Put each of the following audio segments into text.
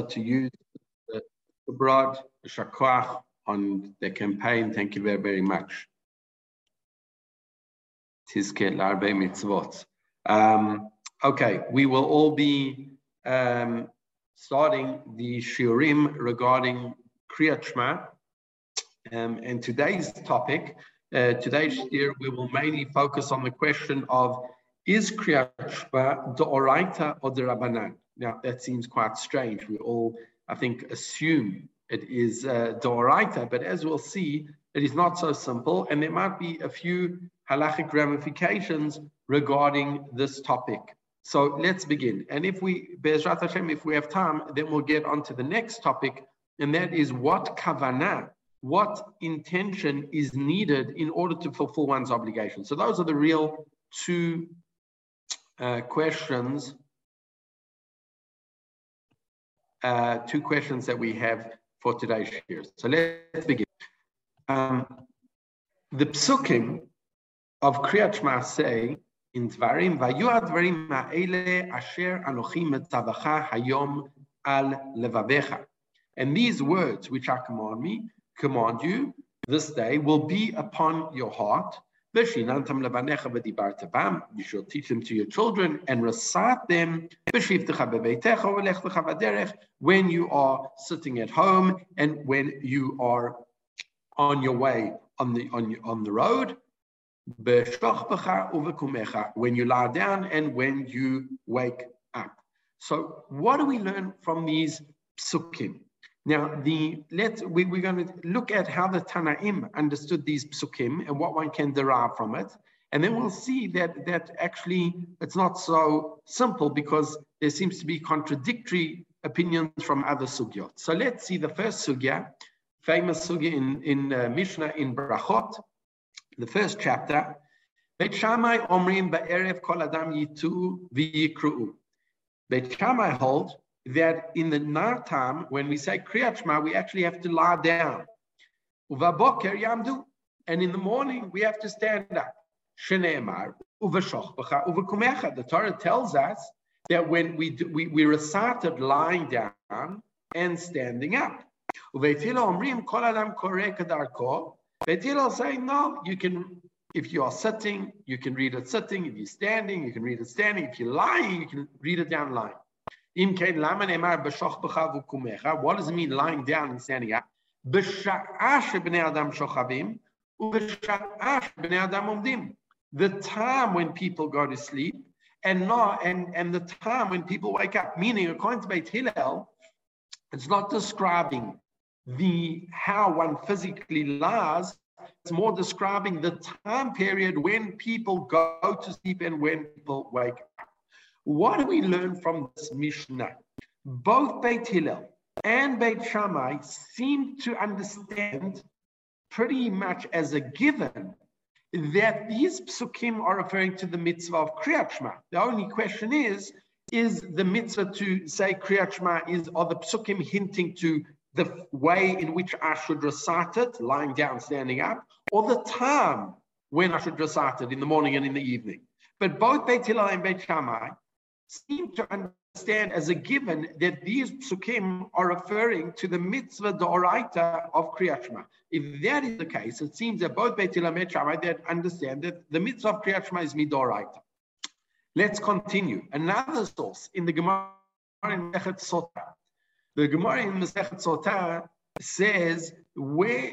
to use the broad shakwach on the campaign. Thank you very, very much. Um, okay, we will all be um, starting the shiurim regarding Kriyat Shema. Um, and today's topic, uh, today's year, we will mainly focus on the question of is Kriyat Shema the Oraita or the Rabbanan? Now, that seems quite strange. We all, I think, assume it is uh, the Oraita, but as we'll see, it is not so simple, and there might be a few halachic ramifications regarding this topic. So let's begin. And if we, Be'ezrat Hashem, if we have time, then we'll get on to the next topic, and that is what kavanah, what intention is needed in order to fulfill one's obligation. So those are the real two uh, questions, uh, two questions that we have for today's year. So let's begin. Um, the psukim of Kriyat Shema say in Dvarim, Vayu advarim ma'ele asher anochim metzavacha hayom al levavecha. And these words which I command me, command you this day, will be upon your heart. You shall teach them to your children and recite them. When you are sitting at home and when you are on your way on the on, on the road. When you lie down and when you wake up. So what do we learn from these psukim? Now, the let we, we're going to look at how the Tanaim understood these psukim and what one can derive from it. And then we'll see that that actually it's not so simple because there seems to be contradictory opinions from other sugyot. So let's see the first sugya, famous sugya in, in uh, Mishnah in Brachot, the first chapter, Beit Shammai omrim ba'erev kol adam yitu v'yikru'u. Beit Shammai that in the time, when we say Kriyat Shema, we actually have to lie down. Uvaboker yamdu. And in the morning, we have to stand up. Shene'emar, uvashochbacha, uvakumecha. The Torah tells us that when we, do, we, we recited lying down and standing up. Uveitila omrim kol adam koreh kadarko. Hillel saying, no, you can, if you are sitting, you can read it sitting. If you're standing, you can read it standing. If you're lying, you can read it down lying. What does it mean lying down and standing up? The time when people go to sleep and not and, and the time when people wake up. Meaning, according to Beit Hillel, it's not describing the how one physically lies. It's more describing the time period when people go to sleep and when people wake up. What do we learn from this Mishnah? Both Beit Hillel and Beit Shammai seem to understand pretty much as a given that these psukim are referring to the mitzvah of Kriyat Shema. The only question is, is the mitzvah to say Kriyat Shema, is, are the psukim hinting to the way in which I should recite it, lying down, standing up, or the time when I should recite it in the morning and in the evening. But both Beit Hillel and Beit Shammai seem to understand as a given that these psukim are referring to the mitzvah doraita of Kriyat Shema. If that is the case, it seems that both Beit Hillel and Shammai understand that the mitzvah of Kriyat Shema is midoraita. Let's continue. Another source in the Gemara in Masechet Sotah the Gemara in Masechet Sotah says where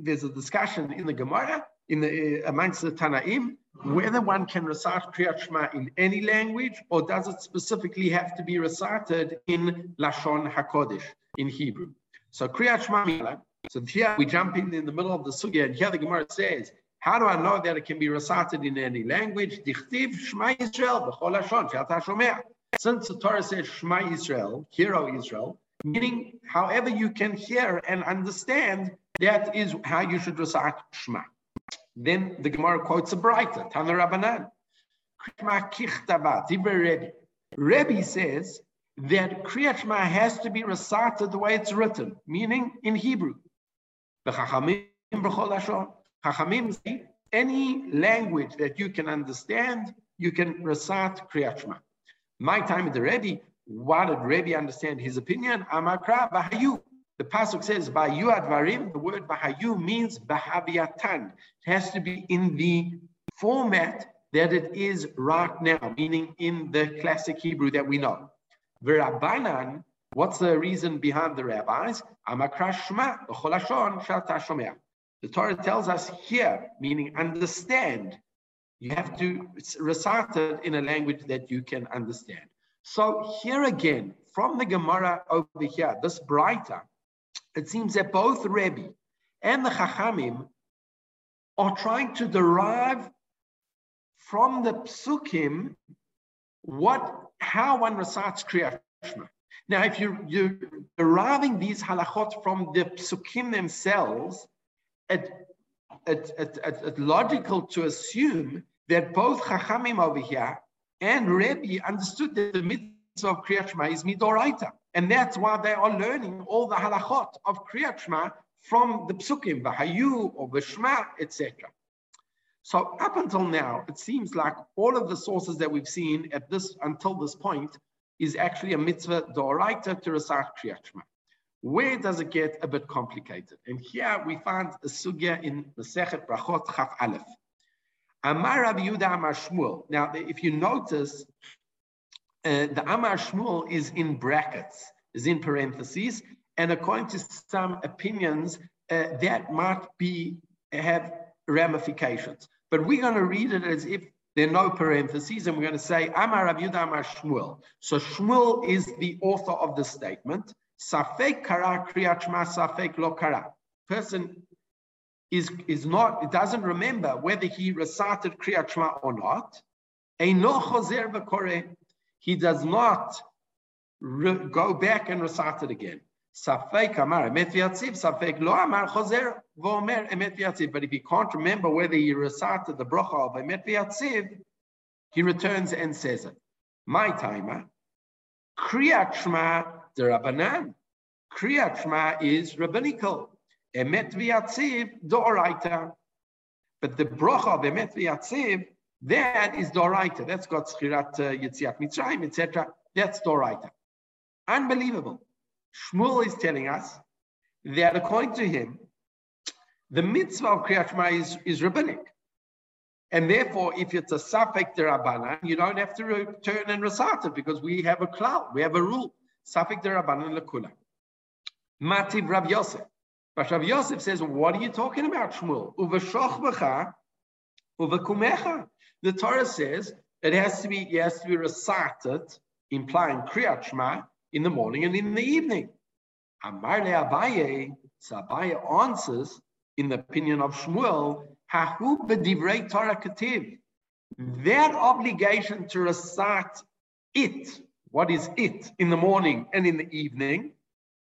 there's a discussion in the Gemara in the uh, amongst the Tanaim whether one can recite Kriyat Shema in any language or does it specifically have to be recited in Lashon Hakodesh in Hebrew. So Kriyat Shema. So here we jump in in the middle of the sugya and here the Gemara says. How do I know that it can be recited in any language? Dichtiv Shema Yisrael b'chol Lashon shomea. since the Torah says Shema Israel, hear O Israel, meaning however you can hear and understand, that is how you should recite Shema. Then the Gemara quotes a Braita, Tana Rabbanan. Rebbe. Rebbe says that Kriyat has to be recited the way it's written, meaning in Hebrew. Chachamim say any language that you can understand, you can recite Kriyat. My time is ready. Why did Rebbe understand his opinion? Amakra Bahayu. The Pasuk says, Bahayu Advarim, the word Bahayu means Bahaviatan. It has to be in the format that it is right now, meaning in the classic Hebrew that we know. V'Rabbanan, what's the reason behind the rabbis? The Torah tells us here, meaning understand. You have to recite it in a language that you can understand. So here again, from the Gemara over here, this Braita, it seems that both Rebbe and the Chachamim are trying to derive from the psukim what how one recites Kriyat Shema. Now, if you, you're deriving these halachot from the psukim themselves, it's it, it, it, logical to assume that both Chachamim over here and Rebbe understood that the mitzvah of Kriyat Shema is midoraita. And that's why they are learning all the halachot of Kriyat Shema from the psukim, Vahayu or Vishma, etc. So up until now, it seems like all of the sources that we've seen at this until this point is actually a mitzvah doraita to recite Kriyat Shema. Where does it get a bit complicated? And here we find a sugya in Masechet Brachot Chaf Aleph. Amar Rabbi Yehuda Amar Shmuel. Now, if you notice, uh, the Amar Shmuel is in brackets, is in parentheses, and according to some opinions, uh, that might be have ramifications. But we're going to read it as if there are no parentheses, and we're going to say Amar Rabbi Amar Shmuel. So Shmuel is the author of the statement. Safek kara kriyat safek lo kara. Person is, is not, doesn't remember whether he recited Kriyat Shema or not. He does not re- go back and recite it again. Safek amar emet v'yatziv, safek lo amar v'omer emet. But if he can't remember whether he recited the bracha of emet v'yatziv, he returns and says it. My timer, Kriyat Shema the Rabbanan. Kriyat Shema is rabbinical. Emet v'yatziv doraita. But the bracha of emet v'yatziv, that is doraita. That's got schirat uh, yitziat mitzrayim, etc. That's doraita. Unbelievable. Shmuel is telling us that according to him, the mitzvah of Kriyat Shema is, is rabbinic. And therefore, if it's a Safek Derabanan, you don't have to return and recite it because we have a cloud, we have a rule. Safek Derabanan Lakula. Mativ Rav Yosef. But Rav Yosef says, what are you talking about, Shmuel? Uvashochbecha, uvakumecha. The Torah says it has to be, it has to be recited, implying Kriyat Shema, in the morning and in the evening. Amar Abaye, so Abaye answers, in the opinion of Shmuel, Hahu b'divrei Torah kativ. That obligation to recite it, what is it, in the morning and in the evening,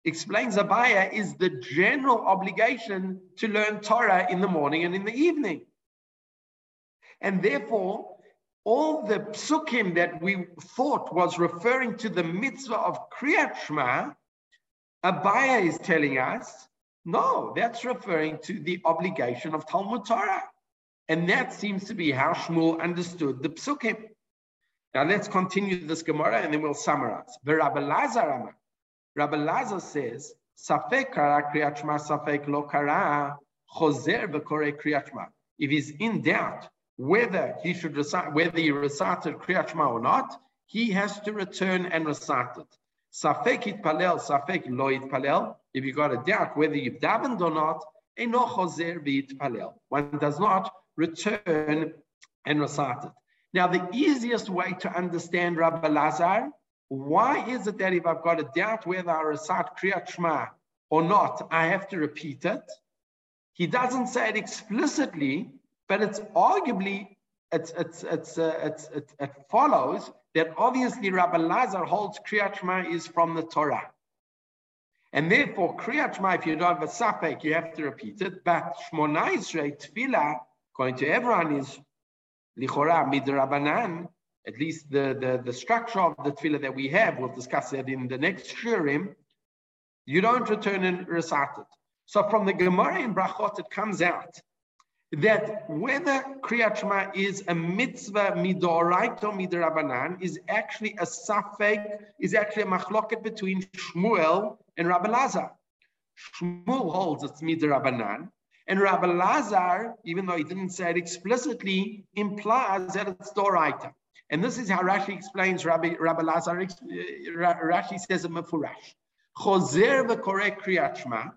explains Abaye, is the general obligation to learn Torah in the morning and in the evening. And therefore, all the psukim that we thought was referring to the mitzvah of Kriyat Shema, Abaye is telling us, no, that's referring to the obligation of Talmud Torah. And that seems to be how Shmuel understood the psukim. Now let's continue this Gemara and then we'll summarize. Rabbi Lazar Rabbi Lazar says, Safek kara kriyat shema, safek lo kara, chozer v'kore kriyat shema. If he's in doubt whether he should recite, whether he recited kriyat shema or not, he has to return and recite it. Safek itpalel, safek lo itpalel. If you got a doubt whether you've davened or not, eno chozer v'itpalel. One does not return and recite it. Now, the easiest way to understand Rabbi Lazar why is it that if I've got a doubt whether I recite Kriyat Shema or not, I have to repeat it? He doesn't say it explicitly, but it's arguably, it's, it's, it's, uh, it's, it, it follows that obviously Rabbi Lazar holds Kriyat Shema is from the Torah. And therefore, Kriyat Shema, if you don't have a safek, you have to repeat it. But Shmoneh Esrei, Tefillah, according to everyone, is Lichora Midrabanan, at least the, the, the structure of the tefillah that we have, we'll discuss that in the next shiurim, you don't return and recite it. So from the Gemara in Brachot, it comes out that whether Kriyat Shema is a mitzvah midoraito midrabanan is actually a safek, is actually a machloket between Shmuel and Rabbi Lazar. Shmuel holds it's midrabanan, and Rabbi Lazar, even though he didn't say it explicitly, implies that it's doraita. And this is how Rashi explains Rabbi, Rabbi Lazar. Uh, Rashi says it mefurash. Chozer v'korek Kriyat Shema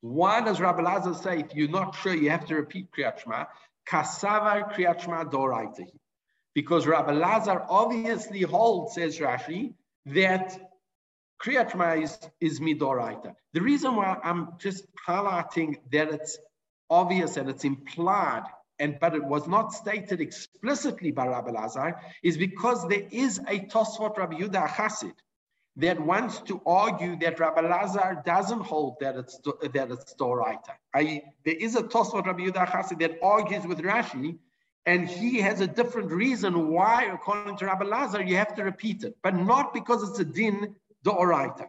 why does Rabbi Lazar say if you're not sure you have to repeat Kriyat Shema? Kasavar Kriyat Shema doraitahi. Because Rabbi Lazar obviously holds, says Rashi, that Kriyat Shema is, is midoraita. The reason why I'm just highlighting that it's obvious and it's implied, and but it was not stated explicitly by Rabbi Lazar, is because there is a Tosfot Rabbi Yudah Chassid that wants to argue that Rabbi Lazar doesn't hold that it's that it's Doraita. I, there is a Tosfot Rabbi Yudah that argues with Rashi, and he has a different reason why, according to Rabbi Lazar, you have to repeat it, but not because it's a din Doraita.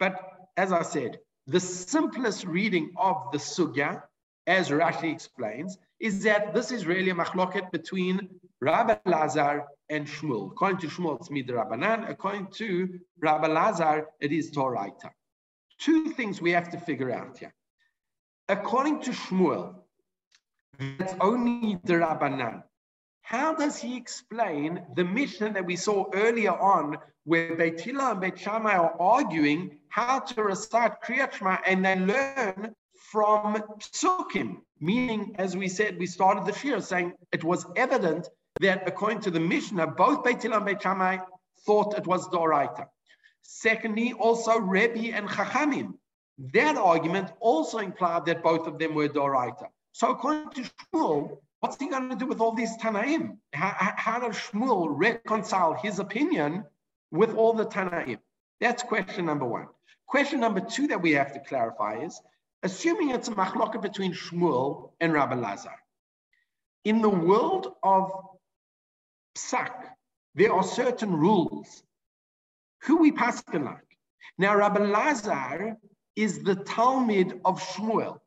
But as I said, the simplest reading of the Sugya, as Rashi explains, is that this is really a machloket between Rabbi Lazar and Shmuel. According to Shmuel, it's Midrabanan. According to Rabbi Lazar, it is Toraita. Two things we have to figure out here. According to Shmuel, it's only the Rabbanan. How does he explain the mission that we saw earlier on, where Beit Hillel and Beit Shammai are arguing how to recite Kriyat Shema, and they learn from Psukim, meaning, as we said, we started the year saying it was evident that according to the Mishnah, both Beit Hillel and Beit Shammai thought it was Doraita. Secondly, also Rebbe and Chachamim. That argument also implied that both of them were Doraita. So according to Shmuel, what's he going to do with all these Tanaim? How, how does Shmuel reconcile his opinion with all the Tanaim? That's question number one. Question number two that we have to clarify is, assuming it's a machloket between Shmuel and Rabbi Lazar, in the world of psak, there are certain rules. Who we paskin like? Now, Rabbi Lazar is the Talmud of Shmuel.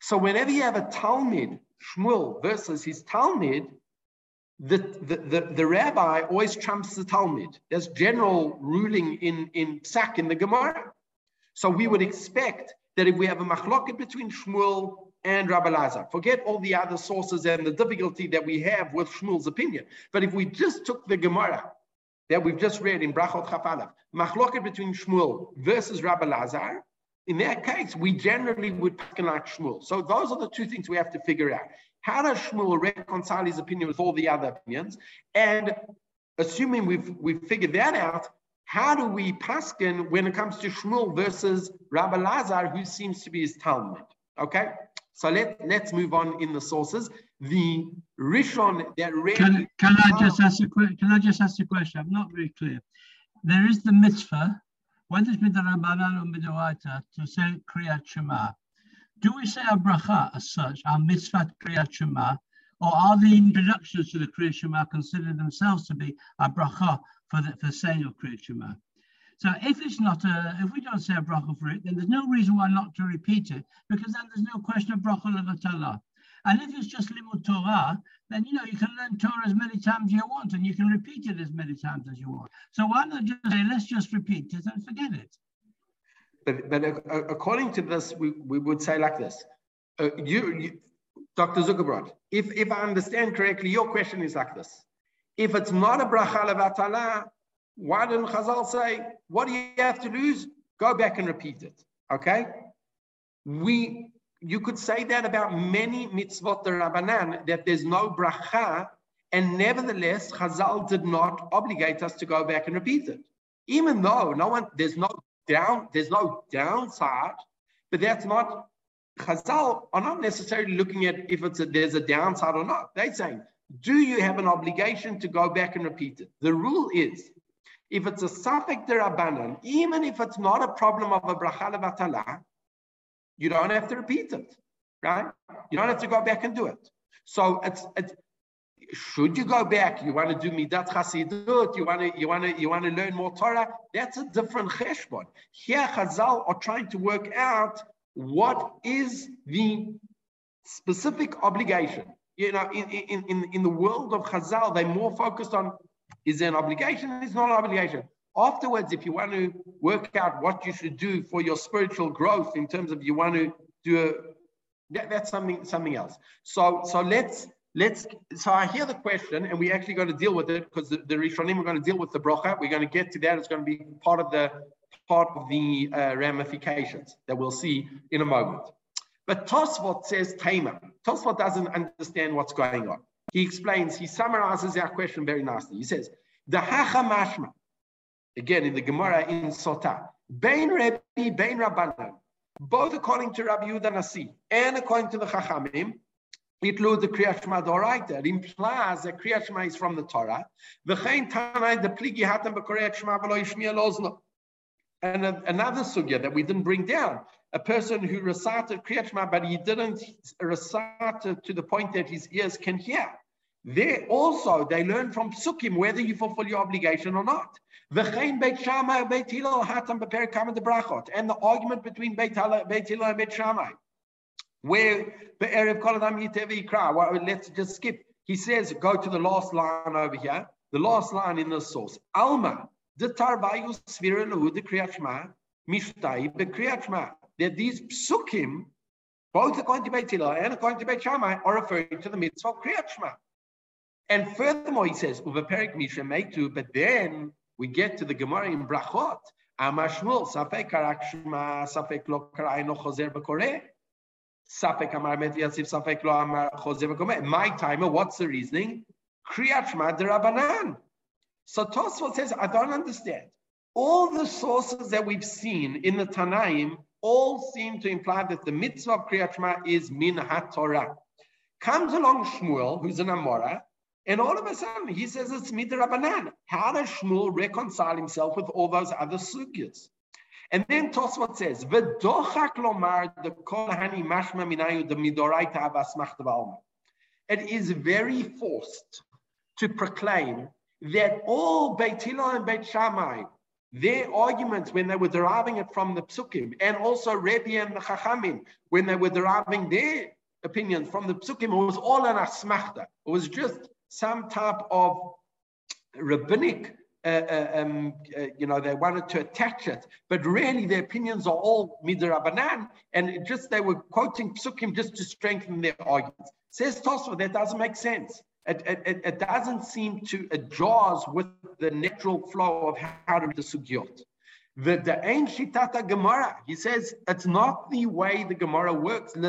So whenever you have a Talmud, Shmuel versus his Talmud, the, the, the, the, rabbi always trumps the Talmud. There's general ruling in, in Psak in the Gemara. So we would expect that if we have a machloket between Shmuel and Rabbi Lazar. Forget all the other sources and the difficulty that we have with Shmuel's opinion. But if we just took the Gemara that we've just read in Brachot Chaf Aleph, machloket between Shmuel versus Rabbi Lazar, in that case, we generally would pick like Shmuel. So those are the two things we have to figure out. How does Shmuel reconcile his opinion with all the other opinions? And assuming we've we've figured that out, how do we paskin when it comes to Shmuel versus Rabbi Lazar, who seems to be his Talmud? Okay, so let, let's move on in the sources. The Rishon that really can, can I just ah. ask a question? Can I just ask a question? I'm not very clear. There is the mitzvah. When is midrabanan or midoraita to say kriyat shema? Do we say a bracha as such, our mitzvah kriyat shema, or are the introductions to the kriyat shema considered themselves to be a bracha for the for saying of kriyat shema? So if it's not a, if we don't say a bracha for it, then there's no reason why not to repeat it, because then there's no question of bracha levatala. And if it's just limud Torah, then you know you can learn Torah as many times as you want, and you can repeat it as many times as you want. So why not just say, let's just repeat it and forget it? But, but according to this, we, we would say like this. Uh, you, you, Dr. Zuckerbrod, if, if I understand correctly, your question is like this. If it's not a bracha levatala, why didn't Chazal say, what do you have to lose? Go back and repeat it. Okay? We you could say that about many mitzvot Rabbanan, that there's no bracha, and nevertheless, Chazal did not obligate us to go back and repeat it. Even though no one, there's no down, there's no downside, but that's not Chazal are not necessarily looking at if it's a, there's a downside or not. They're saying, do you have an obligation to go back and repeat it? The rule is if it's a safek derabanan, even if it's not a problem of a bracha levatala, you don't have to repeat it, right? You don't have to go back and do it. So it's, it's should you go back? You want to do midat chasidut? You want to you want to you want to learn more Torah? That's a different cheshbon. Here, Chazal are trying to work out what is the specific obligation. You know, in, in, in, in the world of Chazal, they're more focused on is an obligation? It's not an obligation. Afterwards, if you want to work out what you should do for your spiritual growth in terms of you want to do a, that, that's something something else. So so let's let's so I hear the question and we actually got to deal with it because the, the Rishonim are going to deal with the brocha. We're going to get to that. It's going to be part of the part of the uh, ramifications that we'll see in a moment. But Tosfot says Tamer. Tosfot doesn't understand what's going on. He explains, he summarizes our question very nicely. He says, the Hacha Mashma, again in the Gemara in Sota, Bain Rebbe, Bain Rabbanan, both according to Rabbi Yehuda Nasi and according to the Chachamim, include the Kriyat Shema Doraita. It implies that Kriyat Shema is from the Torah. V'chein Tanai the Pligi Hatam b'Kriyat Shema v'lo Yishmiya Lozno. And another sugya that we didn't bring down, a person who recited Kriyat Shema, but he didn't recite it to the point that his ears can hear. There also, they learn from Psukim whether you fulfill your obligation or not. The change the brachot and the argument between Beit Hillel and Beit Shammai, where the Erev Kol Adam Yitev well, let's just skip. He says, go to the last line over here, the last line in the source. Alma, the Tarvayu Sviralu, the Kriyachma, Mishtai, the Kriyachma. That these psukim, both according to Beit Hillel and according to Beit Shammai, are referring to the mitzvah of Kriyachma. And furthermore, he says, Uvaperik Misha Meitu, but then we get to the Gemara in Brachot. Amashmul, Safek Karakshma, Safek Lo Karaino Choser Bakore. Safek Amar Met Yasif, Safek Lo Amar Choser Bakore. My timer, what's the reasoning? Kriyat Shema Derabanan. So Tosfot says, I don't understand. All the sources that we've seen in the Tanaim all seem to imply that the mitzvah of Kriyat is min ha-Torah. Comes along Shmuel, who's an Amora, and all of a sudden, he says it's midrabanan. How does Shmuel reconcile himself with all those other sugyas? And then Tosfot says, "V'dochak lomar the kol hani mashma minayu the midoraita avasmachta It is very forced to proclaim that all Beit Hillel and Beit Shammai, their arguments when they were deriving it from the psukim, and also Rebbe and the Chachamim when they were deriving their opinions from the psukim, it was all an asmachta. It was just some type of rabbinic, uh, uh, um, uh, you know, they wanted to attach it, but really their opinions are all midrabanan, and just they were quoting psukim just to strengthen their arguments. Says Tosfot, that doesn't make sense. It, it, it, doesn't seem to, it jars with the natural flow of how to read the sugyot. The Da'ain Shitata Gemara, he says it's not the way the Gemara works. If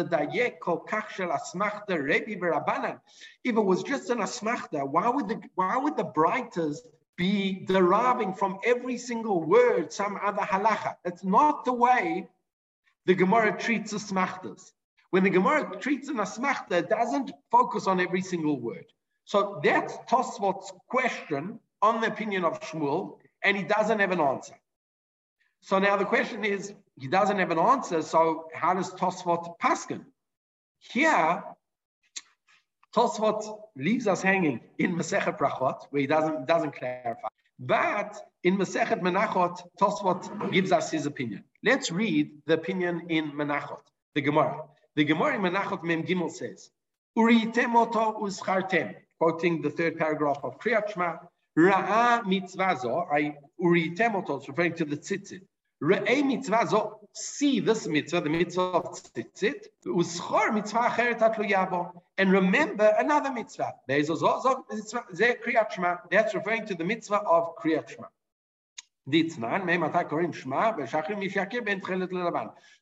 it was just an asmachta, why would the why would the Breitas be deriving from every single word some other halacha? It's not the way the Gemara treats asmachtas. When the Gemara treats an asmachta, it doesn't focus on every single word. So that's Tosfot's question on the opinion of Shmuel, and he doesn't have an answer. So now the question is, he doesn't have an answer, so how does Tosfot paskin? Here, Tosfot leaves us hanging in Masechet Brachot, where he doesn't, doesn't clarify. But in Masechet Menachot, Tosfot gives us his opinion. Let's read the opinion in Menachot, the Gemara. The Gemara in Menachot Mem Gimel says, Uritem oto uschartem, quoting the third paragraph of Kriyat Shema, Ra'a mitzvazo, I uritem oto, referring to the tzitzit. Re'ei mitzvah zo, see this mitzvah, the mitzvah of tzitzit, uschor mitzvah acheret atluyabo, and remember another mitzvah. That's referring to the mitzvah of kriyat shema.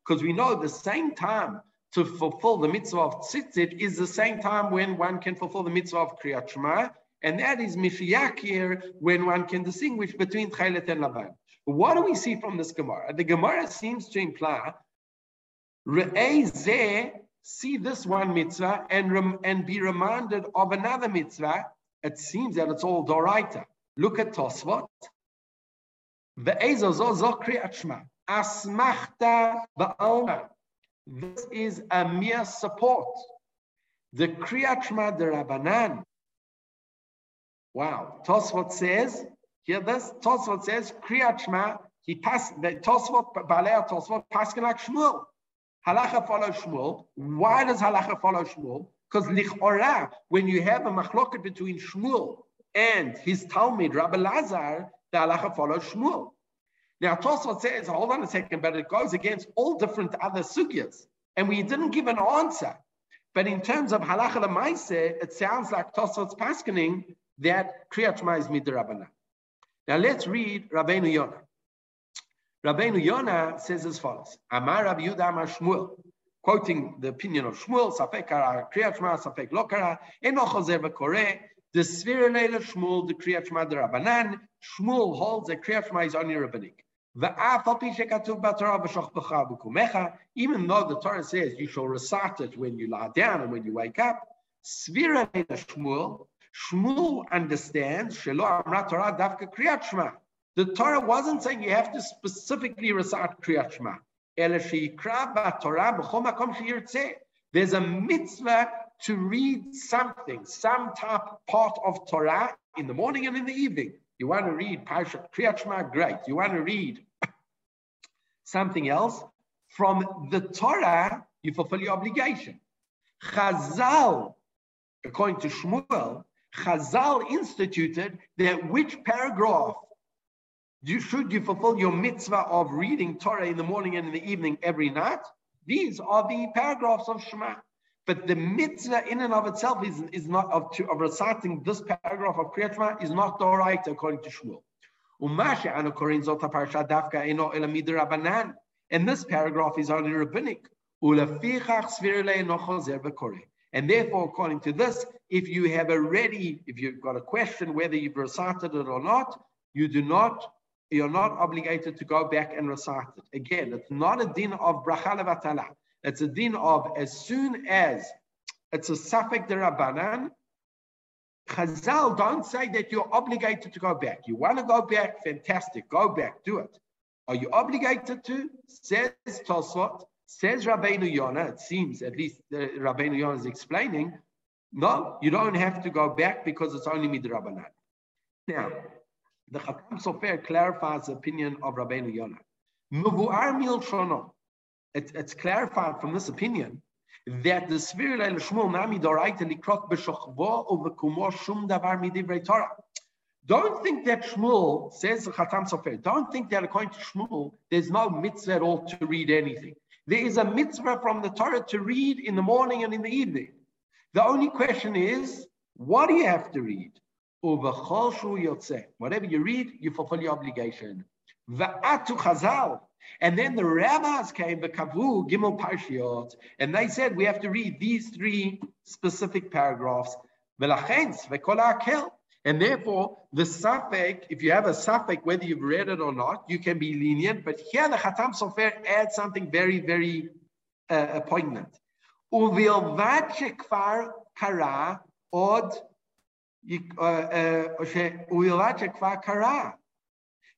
Because we know the same time to fulfill the mitzvah of tzitzit is the same time when one can fulfill the mitzvah of kriyat shema, and that is mishiyakir when one can distinguish between chelet and lavan. What do we see from this Gemara? The Gemara seems to imply, see this one mitzvah and, and be reminded of another mitzvah. It seems that it's all Doraita. Look at Tosfot. This is a mere support. The Kriyat Shema de Rabbanan. Wow. Tosfot says here, this Tosfot says, Kriyat Shema, he passed, the Tosfot, Balei Tosfot, Paskin Shmuel. Halacha follows Shmuel. Why does halacha follow Shmuel? Because lichora, when you have a machloket between Shmuel and his Talmud, Rabbi Lazar, the halacha follows Shmuel. Now Tosfot says, hold on a second, but it goes against all different other sugyas, and we didn't give an answer. But in terms of halacha lemaise, it sounds like Tosfot's paskening that Kriyat is midrabana. Now let's read Rabbeinu Yonah. Rabbeinu Yonah says as follows: Amar Rabbi Yudah Amar Shmuel, quoting the opinion of Shmuel, Safek Kara Kriyat Shema, Safek Lokara, Eno Chozer v'Koreh. The Svirelele Shmuel, the Kriyat Shema the Rabbanan. Shmuel holds that Kriyat Shema is only rabbinic. Even though the Torah says you shall recite it when you lie down and when you wake up, Svirelele Shmuel, Shmuel understands Shelo Amra Torah Davka Kriyat Shema. The Torah wasn't saying you have to specifically recite Kriyat Shema. There's a mitzvah to read something, some type part of Torah in the morning and in the evening. You want to read Parshat Kriyat Shema, great. You want to read something else from the Torah, you fulfill your obligation. Chazal, according to Shmuel, Chazal instituted that which paragraph you, should you fulfill your mitzvah of reading Torah in the morning and in the evening every night? These are the paragraphs of Shema. But the mitzvah in and of itself is, is not of, to, of reciting this paragraph of Kriyat Shema is not the right according to Shmuel. And this paragraph is only rabbinic. And therefore, according to this, if you have already, if you've got a question whether you've recited it or not, you do not you're not obligated to go back and recite it. Again, it's not a din of bracha levatala. It's a din of as soon as it's a safek derabanan, Chazal don't say that you're obligated to go back. You want to go back, fantastic, go back, do it. Are you obligated to? Says Tosfot, says Rabbeinu Yonah, it seems, at least uh, Rabbeinu Yonah is explaining, no, you don't have to go back because it's only midrabanan. Now, the Chatam Sofer clarifies the opinion of Rabbeinu Yonah. Muvu'ar mil shono. It's clarified from this opinion that the Svir Shmuel Nami Doraita Likrot B'Shochvo Uvekumo Shum Davar Midivrei Torah. Don't think that Shmuel, says the Chatam Sofer, don't think that according to Shmuel, there's no mitzvah at all to read anything. There is a mitzvah from the Torah to read in the morning and in the evening. The only question is, what do you have to read? Whatever you read, you fulfill your obligation. And then the rabbis came, the kavu gimel parshiot, and they said we have to read these three specific paragraphs. And therefore, the safek, if you have a safek, whether you've read it or not, you can be lenient. But here the Chatam Sofer adds something very, very uh, poignant. kara od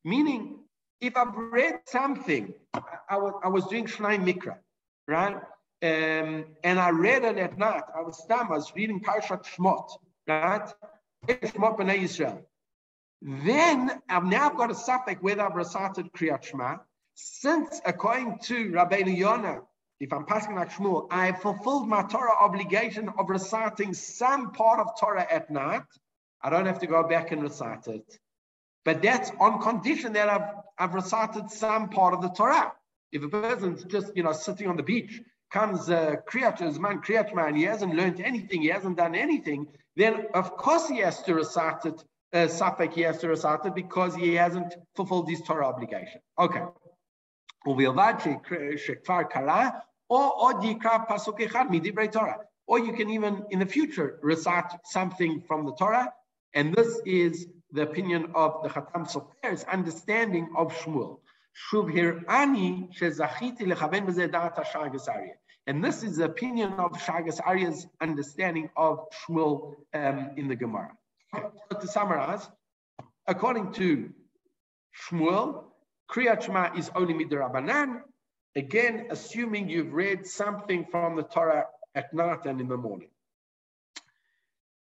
Meaning, if I've read something, I was, I was doing Shnai Mikra, right? Um, and I read it at night. I was I was reading Parashat Shmot, right? Then I've now got a safek whether I've recited Kriyat Shema. Since, according to Rabbeinu Yonah, if I'm passing like Shmuel, I have fulfilled my Torah obligation of reciting some part of Torah at night. I don't have to go back and recite it. But that's on condition that I've, I've recited some part of the Torah. If a person's just, you know, sitting on the beach, comes a creature, man, creature man, he hasn't learned anything, he hasn't done anything, then of course he has to recite it, uh, he has to recite it because he hasn't fulfilled his Torah obligation. Okay or you can even in the future recite something from the Torah. And this is the opinion of the Chatam Sofer's understanding of Shmuel. And this is the opinion of Shagas Aryeh's understanding of Shmuel um, in the Gemara. So to summarize, according to Shmuel, Kriyat Shema is only midrabanan, Again, assuming you've read something from the Torah at night and in the morning.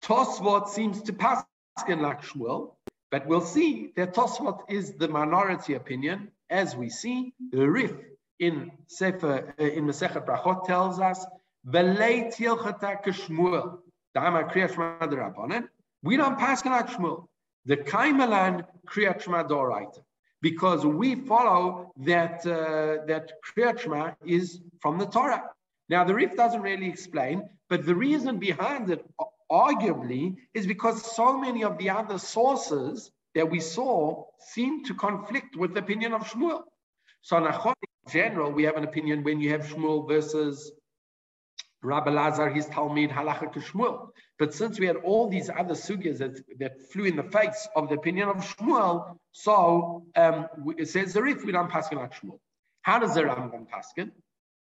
Tosfot seems to pass in like Shmuel, but we'll see that Tosfot is the minority opinion. As we see, the Rif in Sefer uh, in Masechet Brachot tells us, "Velei tilchata kishmuel." Dama kriyat shema. We don't pass like Shmuel. The Kaimalan kriyat shema doraita, because we follow that uh, that kriyat shema is from the Torah. Now the Rif doesn't really explain, but the reason behind it, arguably, is because so many of the other sources that we saw seem to conflict with the opinion of Shmuel. So in general, we have an opinion when you have Shmuel versus Rabbi Lazar, his Talmud, Halacha Shmuel. But since we had all these other sugyas that, that flew in the face of the opinion of Shmuel, so um, it says the Rif, we don't pass like Shmuel. How does the Rambam paskin?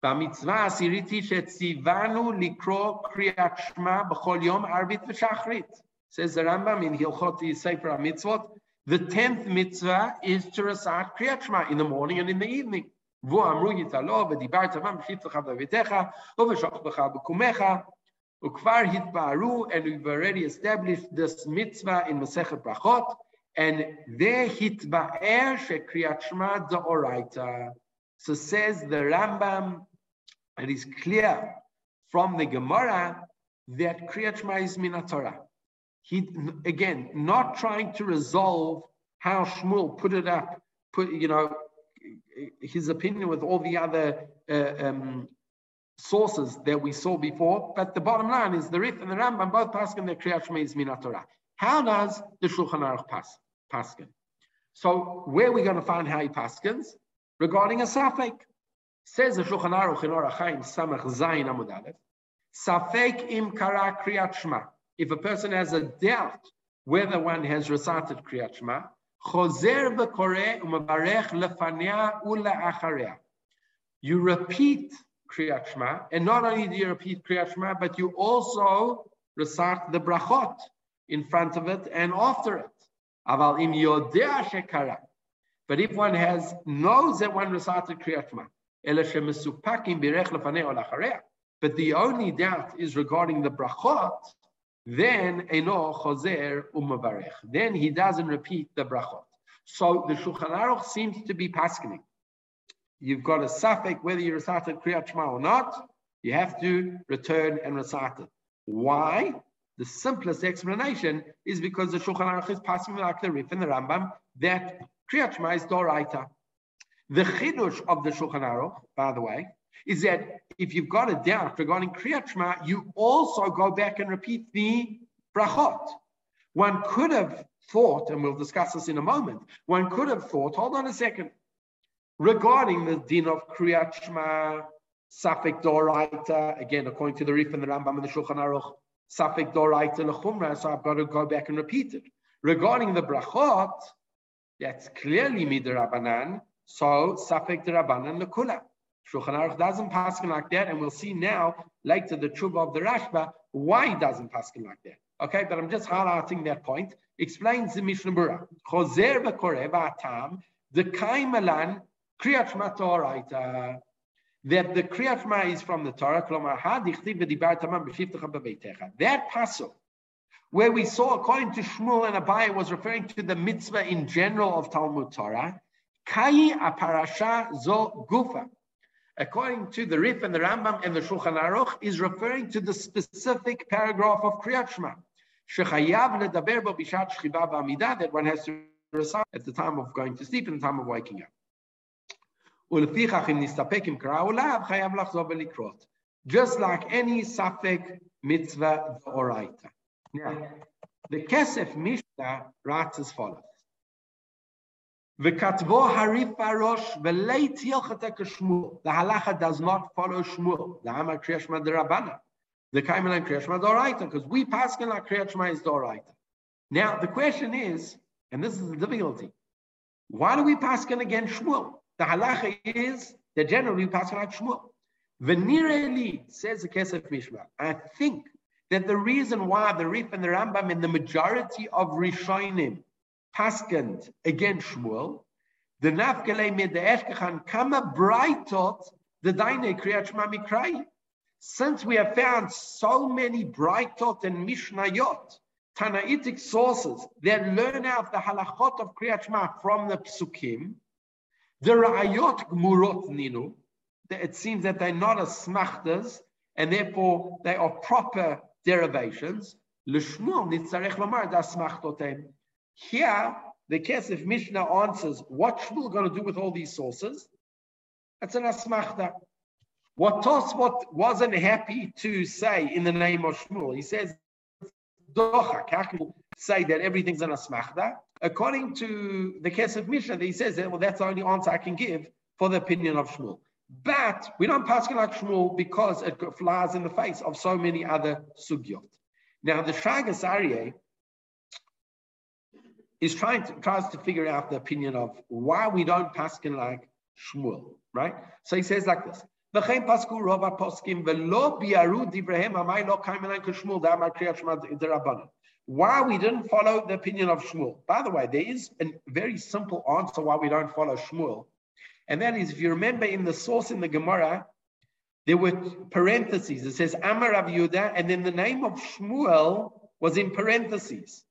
במצווה העשירית שציוונו לקרוא קריאת שמע בכל יום ערבית ושחרית. Says the Rambam in Hilchot Sefer HaMitzvot, the tenth mitzvah is to recite Kriyat Shema in the morning and in the evening. ואמרו יתעלו ודיברת בם בשבתך בביתך ובשוכבך בקומך וכבר התפארו and we've already established this mitzvah in Masechet Brachot and there התבאר שקריאת שמע דאורייתא. So says the Rambam, it is clear from the Gemara that Kriyat Shema is min Torah. He again not trying to resolve how Shmuel put it up, put you know his opinion with all the other uh, um, sources that we saw before. But the bottom line is the Rif and the Rambam both paskin that Kriyat Shema is min Torah. How does the Shulchan Aruch pas, paskin? So where are we going to find how he paskins? Regarding a safek. Says the Shulchan Aruch in Orach Chaim Samach Zayin Amud Aleph, Safek im kara Kriyat Shema. If a person has a doubt whether one has recited Kriyat Shema, You repeat Kriyat Shema, and not only do you repeat Kriyat Shema, but you also recite the brachot in front of it and after it. Aval im yodea shekara. But if one has knows that one recited Kriyat Shema, but the only doubt is regarding the brachot, then eno umavarech. Then he doesn't repeat the brachot. So the Shulchan Aruch seems to be paskening. You've got a safek whether you recited Kriyat Shema or not. You have to return and recite it. Why? The simplest explanation is because the Shulchan Aruch is passing like the Rif and the Rambam that Kriyat Shema is Doraita. The chidush of the Shulchan Aruch, by the way, is that if you've got a doubt regarding Kriyat Shema, you also go back and repeat the brachot. One could have thought, and we'll discuss this in a moment, one could have thought, hold on a second, regarding the din of Kriyat Shema, Safek Doraita, again, according to the Rif and the Rambam and the Shulchan Aruch, Safek Doraita Lechumra, so I've got to go back and repeat it. Regarding the brachot, that's clearly Midrabanan, so Safek Derabanan Lekula. Shulchan Aruch doesn't pass him like that, and we'll see now later the tshuva of the Rashba why he doesn't pass him like that. Okay, but I'm just highlighting that point. Explains the Mishnah Berurah. Chozer v'koreh v'atam the kaimalan kriyat shma That the kriyat shma is from the Torah. Hadichtiv v'dibar tamam b'veitecha. That pasuk where we saw, according to Shmuel and Abai, was referring to the mitzvah in general of Talmud Torah. Kai aparasha zo gufa according to the Rif and the Rambam and the Shulchan Aruch, is referring to the specific paragraph of Kriyat Shema. That one has to recite at the time of going to sleep and the time of waking up. Just like any Safek mitzvah oraita. Now, the Kesef Mishnah writes as follows. V'katvo harif barosh v'leit yilchatek Shmuel. The halacha does not follow Shmuel. The Amar Kriyashma derabana. The Kaiman Kriyashma doraita, because we paskin like Kriyashma is doraita. Now the question is, and this is the difficulty, why do we paskin against Shmuel? The halacha is that generally we paskin like Shmuel. V'nireli says the Kesef Mishnah. I think that the reason why the Rif and the Rambam and the majority of Rishonim paskend against Shmuel, the nafgele mid the eshkechan kama braitot the daine kriyat mikrai. Since we have found so many brightot and mishnayot, Tanaitic sources that learn out the halachot of Kriyat Shema from the psukim, The ra'ayot gmurot ninu, it seems that they're not asmachtas, and therefore they are proper derivations. L'shmuel smachtotem. Here, the Kesef Mishnah answers, what Shmuel going to do with all these sources? That's an asmachta. What Tosfot wasn't happy to say in the name of Shmuel, he says, you say that everything's an asmachta? According to the Kesef Mishnah, he says that, well, that's the only answer I can give for the opinion of Shmuel. But we don't pass like Shmuel because it flies in the face of so many other sugyot. Now, the Shagas Aryeh is trying to, tries to figure out the opinion of why we don't paskin like Shmuel, right? So he says like this. Why we didn't follow the opinion of Shmuel. By the way, there is a very simple answer why we don't follow Shmuel. And that is, if you remember in the source in the Gemara, there were parentheses. It says Amar Rav and then the name of Shmuel was in parentheses,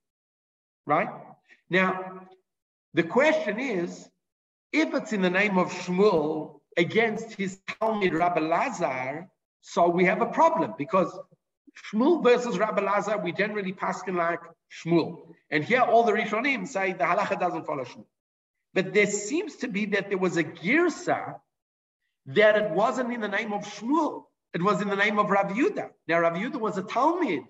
right? Now, the question is, if it's in the name of Shmuel against his Talmud Rabbi Lazar, so we have a problem because Shmuel versus Rabbi Lazar, we generally paskin like Shmuel. And here all the Rishonim say the halacha doesn't follow Shmuel. But there seems to be that there was a girsa that it wasn't in the name of Shmuel. It was in the name of Rav Yudah. Now Rav Yudah was a Talmud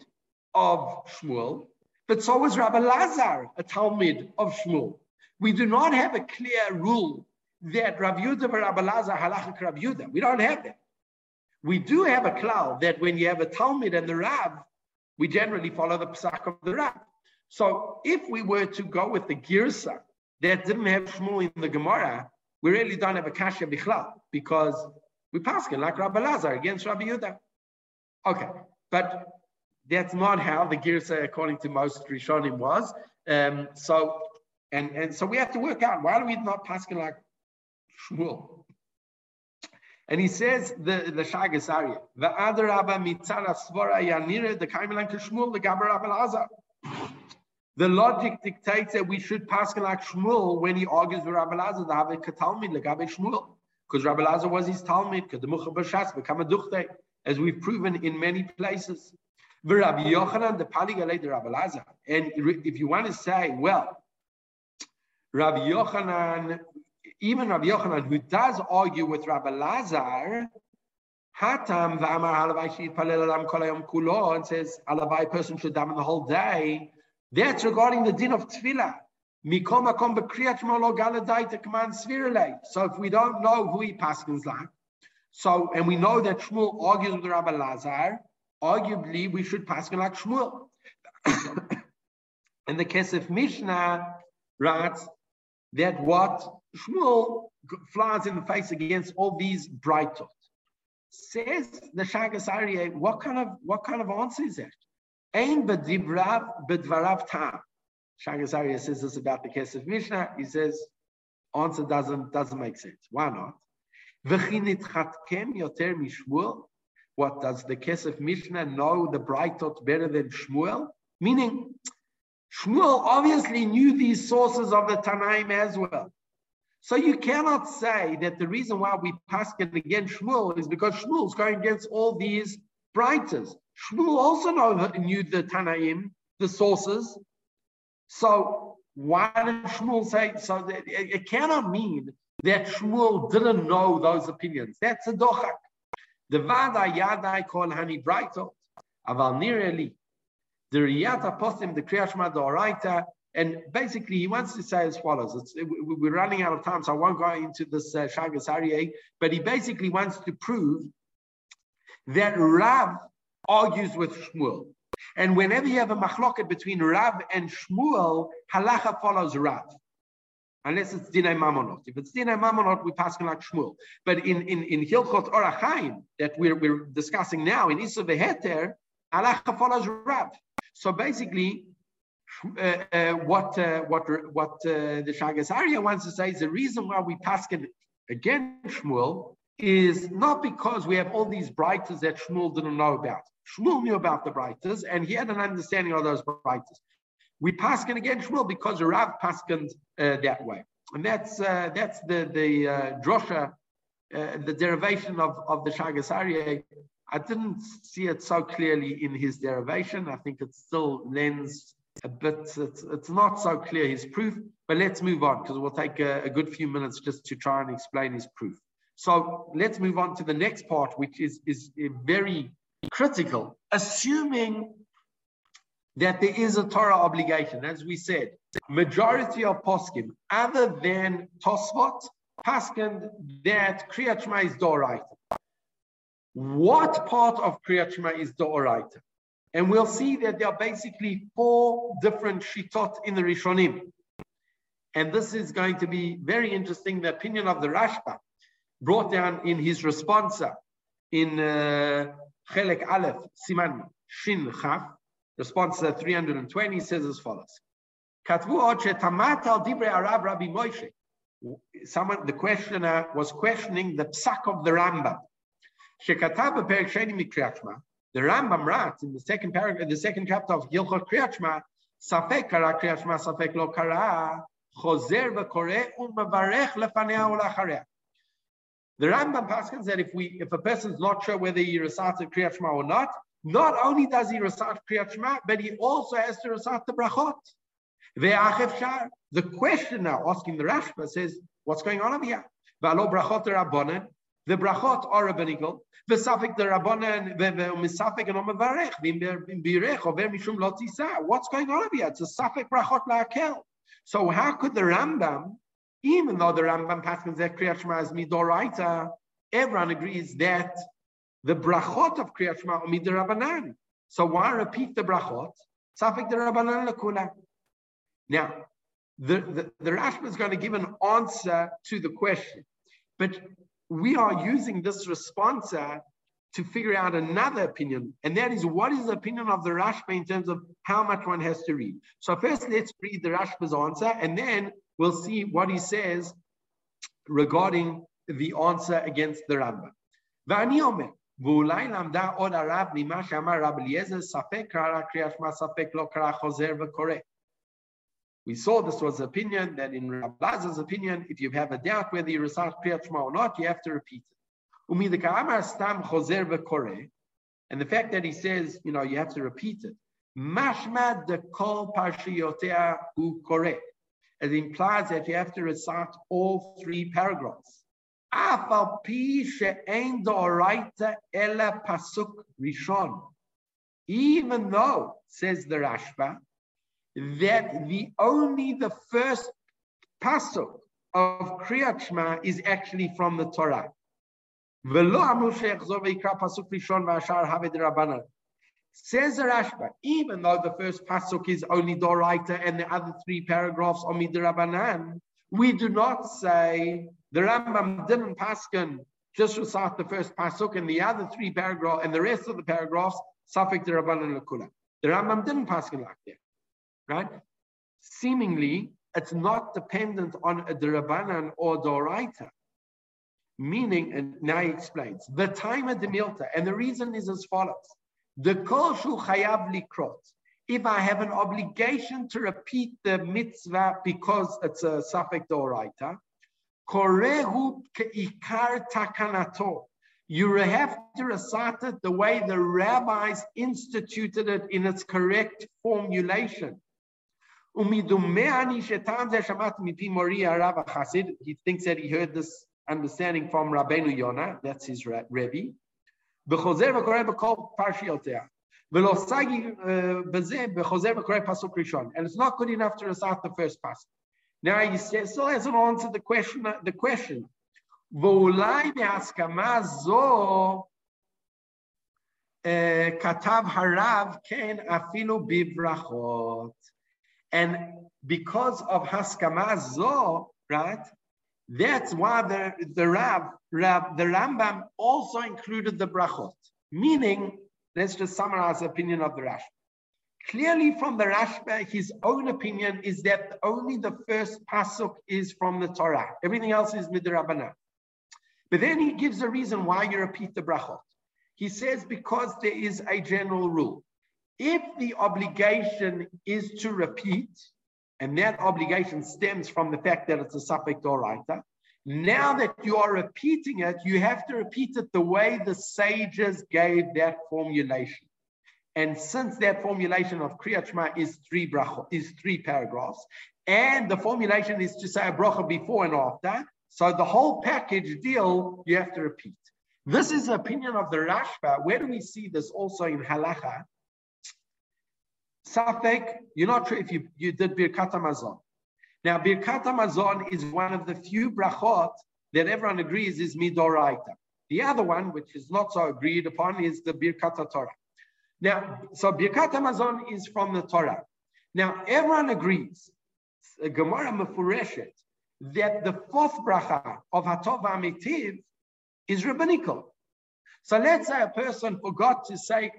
of Shmuel, but so was Rabbi Lazar, a Talmud of Shmuel. We do not have a clear rule that Rav Yudah and Rabbi Lazar halachic Rav Yudah. We don't have that. We do have a cloud that when you have a Talmud and the Rav, we generally follow the Pesach of the Rav. So if we were to go with the Girsa that didn't have Shmuel in the Gemara, we really don't have a Kasha Bichlal because we pass it like Rabbi Lazar against Rabbi Yudah. Okay, but that's not how the Girsa, according to most Rishonim, was. Um, so, and, and so we have to work out why do we not pass like Shmuel? And he says the the Shagas Aryeh, the other Rabba mitzara svara yanire the kaimelan kishmul the gaber Rabbi Lazar. The logic dictates that we should pass like Shmuel when he argues with Rabbi Lazar, the Havik Katalmid, Lagabe Shmuel. Because Rabbi Lazar was his Talmud, Kademucha Bashas, become a Duchte, as we've proven in many places. Rabbi Yochanan, the Paligalei, the Rabbi Lazar. And if you want to say, well, Rabbi Yochanan, even Rabbi Yochanan, who does argue with Rabbi Lazar, Hatam v'amar halavai she'it palel adam kolayom kulo, and says, halavai person should daven the whole day, that's regarding the din of tefillah. So if we don't know who he paskins like, so and we know that Shmuel argues with Rabbi Lazar, arguably we should paskin like Shmuel. and the Kesef Mishnah writes that what Shmuel flies in the face against all these braitot. Says the Shagas what kind of what kind of answer is that? Ein bedivrav bedvarav tam. Shagas Aryeh says this about the Kesef Mishnah. He says, answer doesn't doesn't make sense. Why not? yoter mishmuel. What does the Kesef Mishnah know the Braitot better than Shmuel? Meaning, Shmuel obviously knew these sources of the Tanaim as well. So you cannot say that the reason why we pass it against Shmuel is because Shmuel is going against all these Braitos. Shmuel also know, knew the Tanaim, the sources. So why did Shmuel say so? That it, it cannot mean that Shmuel didn't know those opinions. That's a dochak. The vada yadai kol hani braitot, aval nireli. The riyata postim the kriyashma doraita, and basically he wants to say as follows. It's, we're running out of time, so I won't go into this uh, Shagas but he basically wants to prove that Rav argues with Shmuel. And whenever you have a machloket between Rav and Shmuel, halacha follows Rav. Unless it's Dinay Mamonot. If it's Dinay Mamonot, we pass like Shmuel. But in, in, in Hilchot Orachaim, that we're, we're discussing now, in Issa Veheter, halacha follows Rav. So basically, uh, uh, what uh, what what uh, the Shagas Aryeh wants to say is the reason why we pass against Shmuel is not because we have all these braitas that Shmuel didn't know about. Shmuel knew about the braitas and he had an understanding of those braitas. We paskin against Shmuel because Rav paskined uh, that way. and that's uh, that's the the uh, drosha, uh, the derivation of of the Shagas Aryeh. I didn't see it so clearly in his derivation. I think it still lends a bit. It's, it's not so clear his proof. But let's move on because we'll take a, a good few minutes just to try and explain his proof. So let's move on to the next part, which is is very critical. Assuming that there is a Torah obligation, as we said, majority of poskim, other than Tosfot, paskin that Kriyat Shema is Doraita. What part of Kriyat Shema is Doraita? And we'll see that there are basically four different shitot in the Rishonim. And this is going to be very interesting. The opinion of the Rashba brought down in his responsa in uh, Chelek Aleph, Siman Shin Chaf, response 320 says as follows. Someone, the questioner was questioning the psak of the Rambam. The Rambam writes in the second paragraph, the second chapter of Hilchot Kriyat Shema, Safek kara Kriyat Shema, Safek lo kara, chozer v'koreh u'mavarech lefanea u'lachareh. The Rambam Paskins that if we, if a person's not sure whether he recited Kriyat Shema or not, not only does he recite Kriyat Shema, but he also has to recite the brachot. The question now asking the Rashba says, what's going on over here? The brachot are rabbinical, v'safik the rabbanan, v'misafik and omavarech, v'im over mishum lo What's going on over here? It's a safik brachot la'akel. So how could the Rambam, even though the Rambam paskins that Kriyat Shema is midoraita, everyone agrees that the brachot of Kriyat Shema are midorabanan. So why repeat the brachot? Safik the rabbanan lakula. Now, the, the, the Rashba is going to give an answer to the question, but we are using this responser to figure out another opinion, and that is what is the opinion of the Rashba in terms of how much one has to read. So first, let's read the Rashba's answer, and then we'll see what he says regarding the answer against the Rambam. ואולי למדה עוד הרב ממה שאמר רב אליעזר, ספק קרא קריאת שמע, ספק לא קרא חוזר וקורא. We saw this was the opinion that in Rabbi Lazar's opinion, if you have a doubt whether you recite Kriyat Shema or not, you have to repeat it. And the fact that he says, you know, you have to repeat it. Mashmad the kol parshiyotea hu koreh. It implies that you have to recite all three paragraphs. Pasuk. Even though, says the Rashba, that the only the first pasuk of Kriyat Shema is actually from the Torah. Says the Rashba, even though the first pasuk is only Doraita and the other three paragraphs are Midrabanan, we do not say the Rambam didn't paskin just recite the first pasuk and the other three paragraphs and the rest of the paragraphs Safik Rabbanan Lakula. The Rambam didn't paskin like that right? Seemingly, it's not dependent on a Durabanan or Doraita. Meaning, and now he explains, the time of the milta, and the reason is as follows. The kol shu chayav likrot. If I have an obligation to repeat the mitzvah because it's a suffix doraita, korehu keikar takanato. You have to recite it the way the rabbis instituted it in its correct formulation. He thinks that he heard this understanding from Rabbeinu Yonah, that's his Rebbe. Uh, and it's not good enough to recite the first pasuk. Now he still hasn't answered the question. The question. כתב הרב כן אפילו בברכות. And because of Haskama Zo, right, that's why the, the Rab, Rab, the Rambam also included the brachot. Meaning, let's just summarize the opinion of the Rashba. Clearly from the Rashba, uh, his own opinion is that only the first pasuk is from the Torah. Everything else is midrabanan. But then he gives a reason why you repeat the brachot. He says because there is a general rule. If the obligation is to repeat, and that obligation stems from the fact that it's a safek doraita. Now that you are repeating it, you have to repeat it the way the sages gave that formulation. And since that formulation of Kriyat Shema is three bracha, is three paragraphs, and the formulation is to say a bracha before and after, so the whole package deal you have to repeat. This is the opinion of the Rashba. Where do we see this also in Halacha? Safek, you're not sure if you, you did Birkat Hamazon. Now, Birkat Hamazon is one of the few brachot that everyone agrees is Midoraita. The other one, which is not so agreed upon, is the Birkat Torah. Now, so Birkat Hamazon is from the Torah. Now, everyone agrees, uh, Gemara Mefureshet, that the fourth bracha of Hatov Amitiv is rabbinical. So let's say a person forgot to say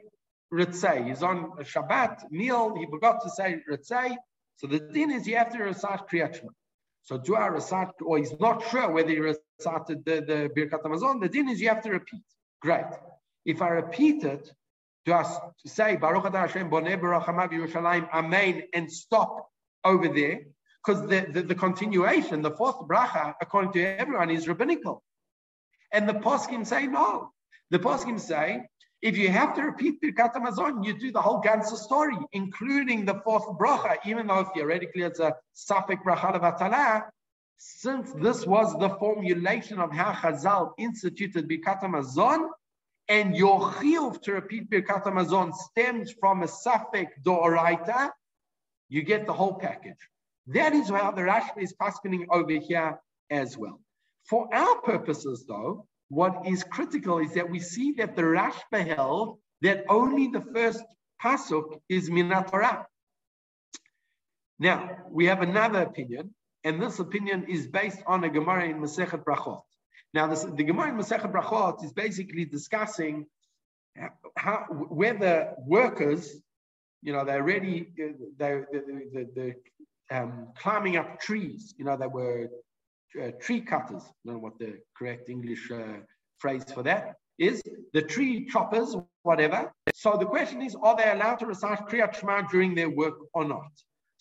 Ritzay. He's on a Shabbat meal, he forgot to say Ritzay. So the din is you have to recite Kriyat Shema. So do I recite, or he's not sure whether he recited the, the Birkat Hamazon, the din is you have to repeat. Great. If I repeat it, I say Baruch Adar Hashem Boneh Baruch Hamav Yerushalayim Amen and stop over there? Because the, the, the, continuation, the fourth bracha, according to everyone, is rabbinical. And the poskim say no. The poskim say if you have to repeat Birkat Hamazon, you do the whole Gansa story, including the fourth bracha, even though theoretically it's a Safek bracha levatala. Since this was the formulation of how Chazal instituted Birkat Hamazon, and your chiyuv to repeat Birkat Hamazon stems from a Safek Doraita, you get the whole package. That is how the Rashba is passing over here as well. For our purposes, though, what is critical is that we see that the Rashba held that only the first pasuk is Minat Torah. Now, we have another opinion, and this opinion is based on a Gemara in Masechet Brachot. Now, this, the Gemara in Masechet Brachot is basically discussing how, whether workers, you know, they're ready, they're, they're, they're um, climbing up trees, you know, they were uh, tree cutters. I don't know what the correct English uh, phrase for that is. The tree choppers, whatever. So the question is, are they allowed to recite Kriyat Shema during their work or not?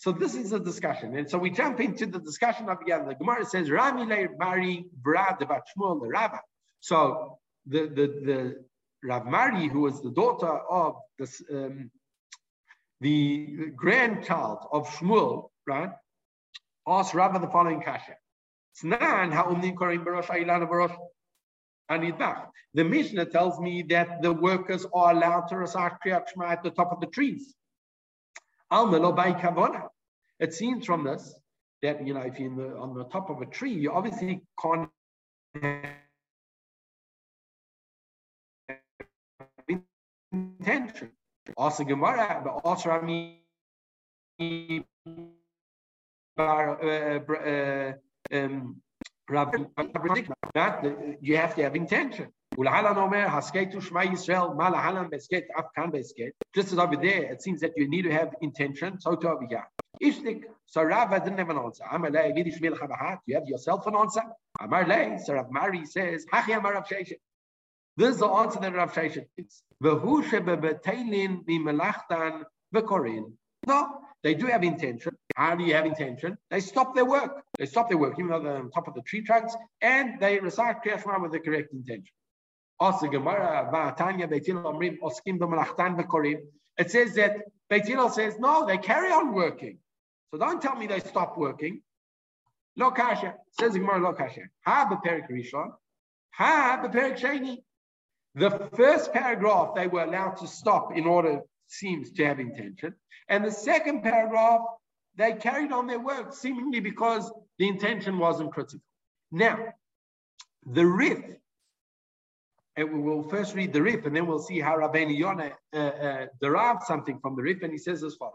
So this is a discussion. And so we jump into the discussion of again. The Gemara says, Rami Mari Brad Shmuel the Rava. So the, the, the Rav Mari, who was the daughter of this, um, the grandchild of Shmuel, right, asked Rava the following kasha. The Mishnah tells me that the workers are allowed to recite Kriyat Shema at the top of the trees. It seems from this that you know if you're the, on the top of a tree, you obviously can't intention. Also Gemara, but also I mean that you have to have intention. Just as over there, it seems that you need to have intention. So to over here. Ishtik, so Rava didn't have an answer. You have yourself an answer. Amarle, so Rav Mari says, This is the answer that Rav Sheshet gives. No, they do have intention. How do you have intention? They stop their work. They stop their work, even though they're on top of the tree trunks, and they recite Kriyat Shema with the correct intention. It says that Beit says, no, they carry on working. So don't tell me they stop working. Lo kasha. Says Gemara, lo kasha. Ha beperik rishon. Ha beperik sheni. The first paragraph they were allowed to stop in order seems to have intention. And the second paragraph, they carried on their work seemingly because the intention wasn't critical. Now, the Rif, and we will first read the Rif, and then we'll see how Rabbeinu Yonah uh, uh, derived something from the Rif, and he says as follows.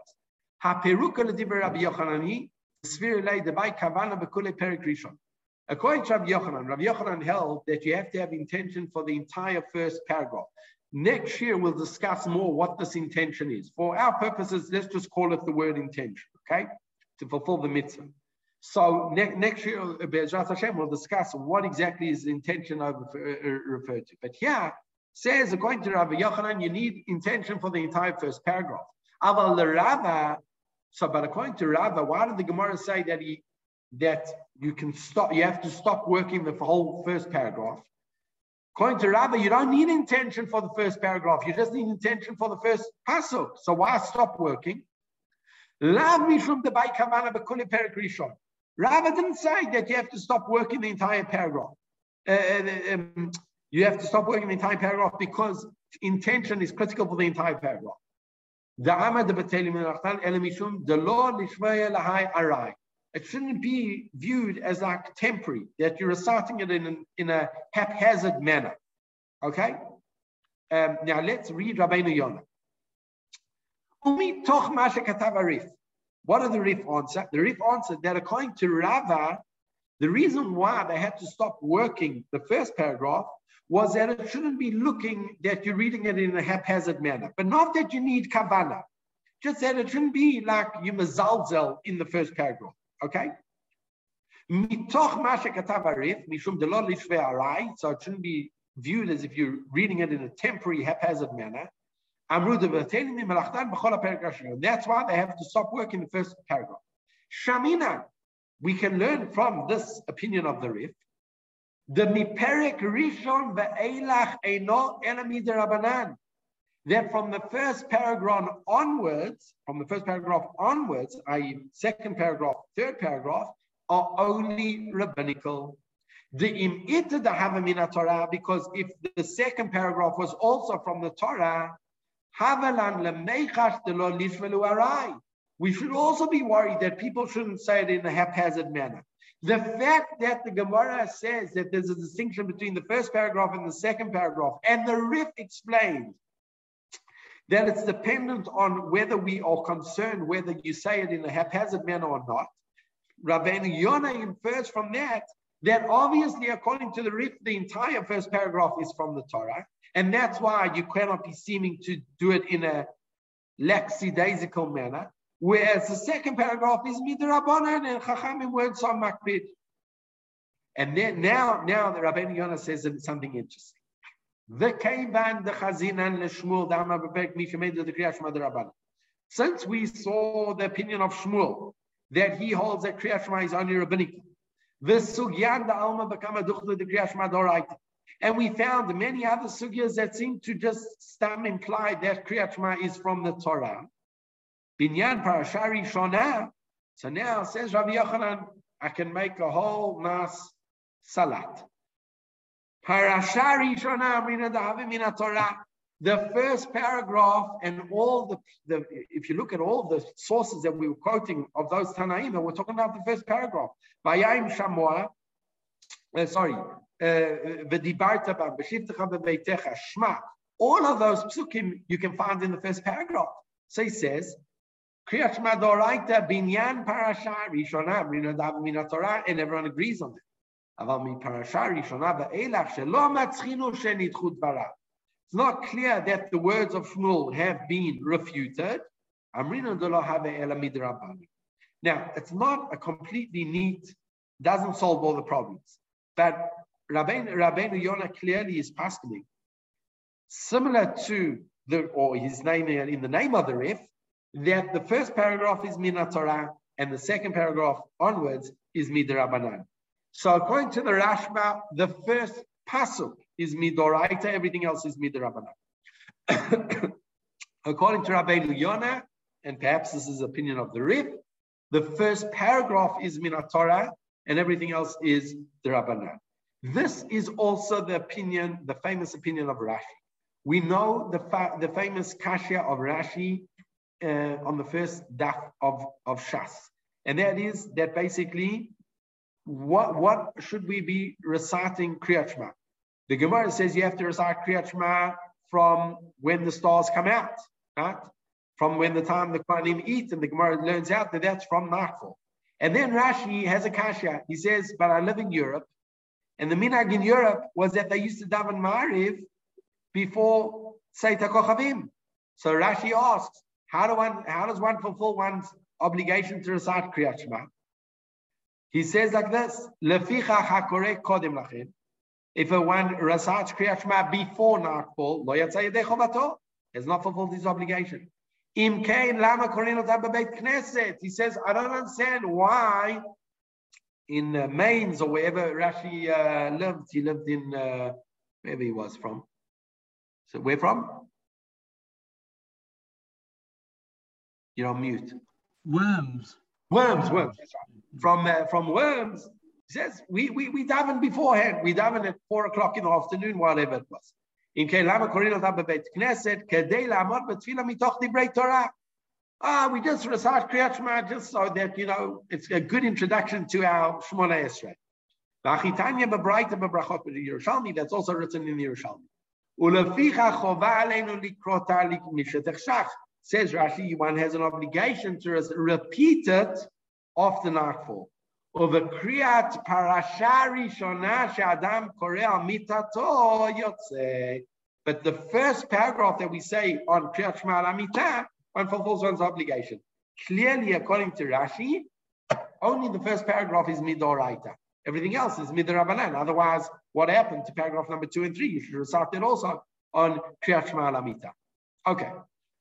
According to Rabbi Yochanan, Rabbi Yochanan held that you have to have intention for the entire first paragraph. Next year, we'll discuss more what this intention is. For our purposes, let's just call it the word intention, okay? To fulfill the mitzvah. So ne- next year, Be'ezrat Hashem, we'll discuss what exactly is intention over, uh, referred to. But here, says, according to Rabbi Yochanan, you need intention for the entire first paragraph. Aval Rava, So, but according to Rava, why did the Gemara say that he that you can stop, you have to stop working the whole first paragraph? According to Rava, you don't need intention for the first paragraph. You just need intention for the first pasuk. So why stop working? Love me from the Baikavana Bakuli Perikrishon. Rava didn't say that you have to stop working the entire paragraph. Uh, uh, um, you have to stop working the entire paragraph because intention is critical for the entire paragraph. It shouldn't be viewed as like temporary, that you're reciting it in, in a haphazard manner. Okay? Um, now let's read Rabbeinu Yonah. What are the Rif answer? The Rif answered that according to Rava, the reason why they had to stop working the first paragraph was that it shouldn't be looking that you're reading it in a haphazard manner, but not that you need kavana. Just that it shouldn't be like you mazalzel in the first paragraph. Okay? So it shouldn't be viewed as if you're reading it in a temporary, haphazard manner. That's why they have to stop work in the first paragraph. Shamina, we can learn from this opinion of the Rif, the miperek rishon ve'elach eno enemy derabanan. That from the first paragraph onwards, from the first paragraph onwards, i.e., second paragraph, third paragraph, are only rabbinical. The im ita the havamina Torah, because if the second paragraph was also from the Torah, We should also be worried that people shouldn't say it in a haphazard manner. The fact that the Gemara says that there's a distinction between the first paragraph and the second paragraph, and the Rif explained that it's dependent on whether we are concerned whether you say it in a haphazard manner or not. Rabbeinu Yonah infers from that that obviously, according to the Rif, the entire first paragraph is from the Torah, and that's why you cannot be seeming to do it in a lackadaisical manner. Whereas the second paragraph is midrabanan and chachamim weren't so makbid. And then now, now the Rabbeinu Yonah says something interesting. The keivan the chazinan leshmuel dama bepek mishamed the kriyash madrabanan. Since we saw the opinion of Shmuel that he holds that Kriyat Shema is only rabbinic, the sugyan the alma become a duchla the Kriyat Shema doraita. And we found many other sugyas that seem to just stem imply that Kriyat Shema is from the Torah. Binyan Parashari Shona. So now says Rabbi Yochanan, I can make a whole mass salat. Parashari Shona Mina Dahavimina Torah. The first paragraph and all the, the, if you look at all the sources that we were quoting of those Tanaim, we're talking about the first paragraph. Vayayim Shamoa, uh, sorry, uh, V'dibarta bam, b'shivtecha b'veitecha, shma. All of those psukim you can find in the first paragraph. So he says, Kriyat Shema Doraita Binyan Parasha Rishona Rinadav Mina Torah, and everyone agrees on it. אבל מפרשה ראשונה ואילך שלא מצחינו שנדחו דבריו. It's not clear that the words of Shmuel have been refuted. Now, it's not a completely neat, doesn't solve all the problems. But Rabbeinu, Rabbeinu Yonah clearly is paskening. Similar to the, or his name in the name of the Rif, that the first paragraph is Mina Torah and the second paragraph onwards is Midrabanan. So according to the Rashba, the first pasuk is Midoraita, everything else is Midrabanan. according to Rabbeinu Yonah, and perhaps this is opinion of the Rif, the first paragraph is Mina Torah and everything else is Drabanan. This is also the opinion, the famous opinion of Rashi. We know the, fa- the famous Kashya of Rashi uh, on the first daf of, of Shas. And that is that basically, what, what should we be reciting Kriyat Shema? The Gemara says you have to recite Kriyat Shema from when the stars come out, right? From when the time the Kohanim eat, and the Gemara learns out that that's from nightfall. And then Rashi has a kasha. He says, but I live in Europe, and the minhag in Europe was that they used to daven Ma'ariv before Seit HaKochavim. So Rashi asks, how, do one, how does one fulfill one's obligation to recite Kriyat Shema? He says like this, Leficha hakore kodim lachin. If a one recites Kriyat Shema before nightfall, lo yatzayedei chovato, has not fulfilled his obligation. Im Kain Lama Knesset. He says, I don't understand why in uh, Mainz or wherever Rashi uh, lived, he lived in uh, wherever he was from. So where from? You're on mute. Worms. Worms, Worms. From uh, from Worms. He says we we we daven beforehand. We daven at four o'clock in the afternoon, whatever it was. In Kelama Korino Beit Knesset, Kedei Lamot Betfila Mitoch Dibrei Torah. Ah, we just recite Kriyat Shema just so that you know it's a good introduction to our Shemona Esrei. V'achitanya bebraita bebrachot Yerushalmi. That's also written in the Yerushalmi. Uleficha chova aleinu likrota mishetech shach. Says Rashi, one has an obligation to repeat it after nightfall. Over kriyat parashari shona shadam korea mitato yotze. But the first paragraph that we say on kriyat shema amita, one fulfills one's obligation. Clearly, according to Rashi, only the first paragraph is midoraita. Everything else is midrabanan. Otherwise, what happened to paragraph number two and three? You should recite it also on kriyat shema amita. Okay.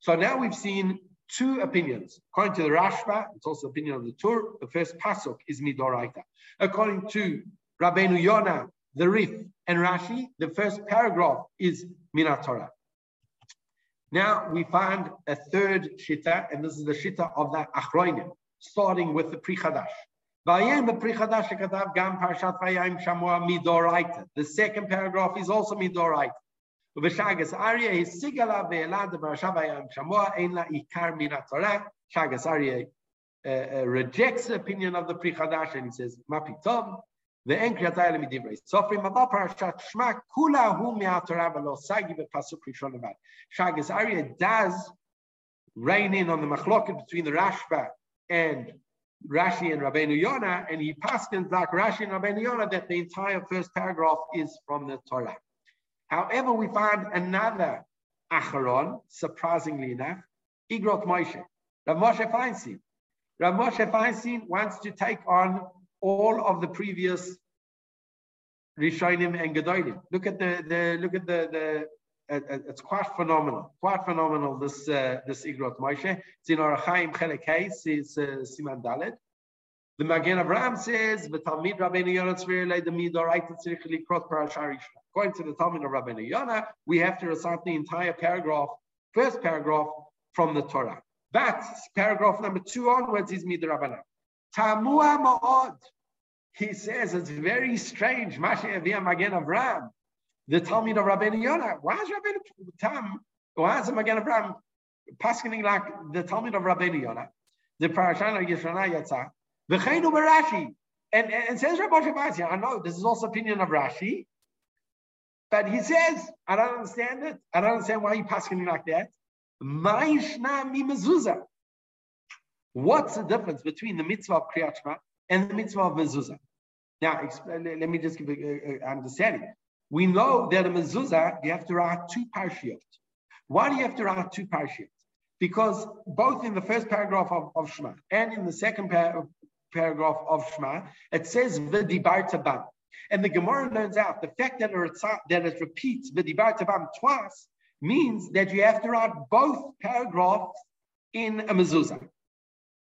So now we've seen two opinions. According to the Rashba, it's also the opinion of the Tur, the first pasuk is Midoraita. According to Rabbeinu Yonah, the Rif, and Rashi, the first paragraph is Minatorah. Now we find a third shita, and this is the shita of the Acharonim, starting with the Pri Chadash. The second paragraph is also midoraita. ובשגס אריה is עליו והעלה דברשה וים שמוע, אין לה עיקר מן התורה. rejects the opinion of the Pri Chadash and he says, Mapitom. The קריאת האלה מדברי סופרים, אבל פרשת שמע כולה הוא מהתורה ולא Sagi בפסוק Rishon לבד. Shagas Aryeh does rein in on the machloket between the Rashba and Rashi and Rabbeinu Yonah, and he paskins like Rashi and Rabbeinu Yonah that the entire first paragraph is from the Torah. However, we find another acharon, surprisingly enough, Igrot Moshe. Rav Moshe Feinstein. Rav Moshe Feinstein wants to take on all of the previous Rishonim and Gedolim. Look at the, the look at the, the uh, it's quite phenomenal, quite phenomenal. This uh, this Igrot Moshe. It's in Arachaim Chelek it's uh, Siman Dalet. The Magen Avraham says, "V'talmid Rabbeinu Yonah tzvir the midoraita tzrich likrot According to the Talmud of Rabbeinu Yonah, we have to recite the entire paragraph, first paragraph from the Torah. But paragraph number two onwards is midrabanan. Tamua ma'od. He says it's very strange. Mashiach Magen Avraham, the Talmud of Rabbeinu Yonah. Why is Rabbeinu Tam? Why is Magen Avraham passing like the Talmud of Rabbeinu Yonah? The Parashana Yeshana Yatsa. V'cheinu b'Rashi. And, and says Rabbi Shabbat, I know this is also opinion of Rashi, but he says, I don't understand it. I don't understand why you're passing like that. What's the difference between the mitzvah of Kriyat Shema and the mitzvah of mezuzah? Now, let me just give an understanding. We know that a mezuzah, you have to write two parshiot. Why do you have to write two parshiot? Because both in the first paragraph of, of Shema and in the second par- paragraph of Shema, it says v'dibarta bam. And the Gemara learns out the fact that it, that it repeats v'dibarta bam twice means that you have to write both paragraphs in a mezuzah.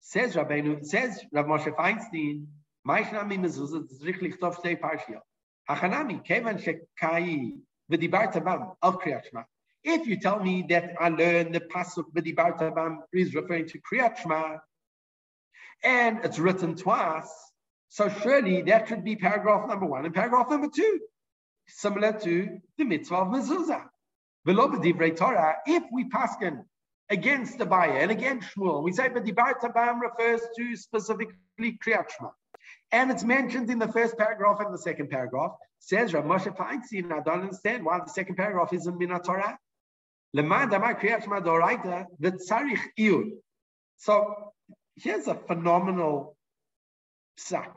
Says Rabbeinu, says Rav Moshe Feinstein, Maishnami mezuzah tzrich lichtov shtei parshiyot. Hachanami, kevan shekai v'dibarta bam of Kriyat Shema. If you tell me that I learned the pasuk v'dibarta bam is referring to Kriyat Shema, and it's written twice, so surely that should be paragraph number one and paragraph number two, similar to the mitzvah of mezuzah. Torah, if we paskin against the buyer and against Shmuel, we say, but the Tabam refers to specifically Kriyat Shema. And it's mentioned in the first paragraph and the second paragraph. Says Rav Moshe Feinstein, I don't understand why the second paragraph isn't Mina Torah. So here's a phenomenal sack.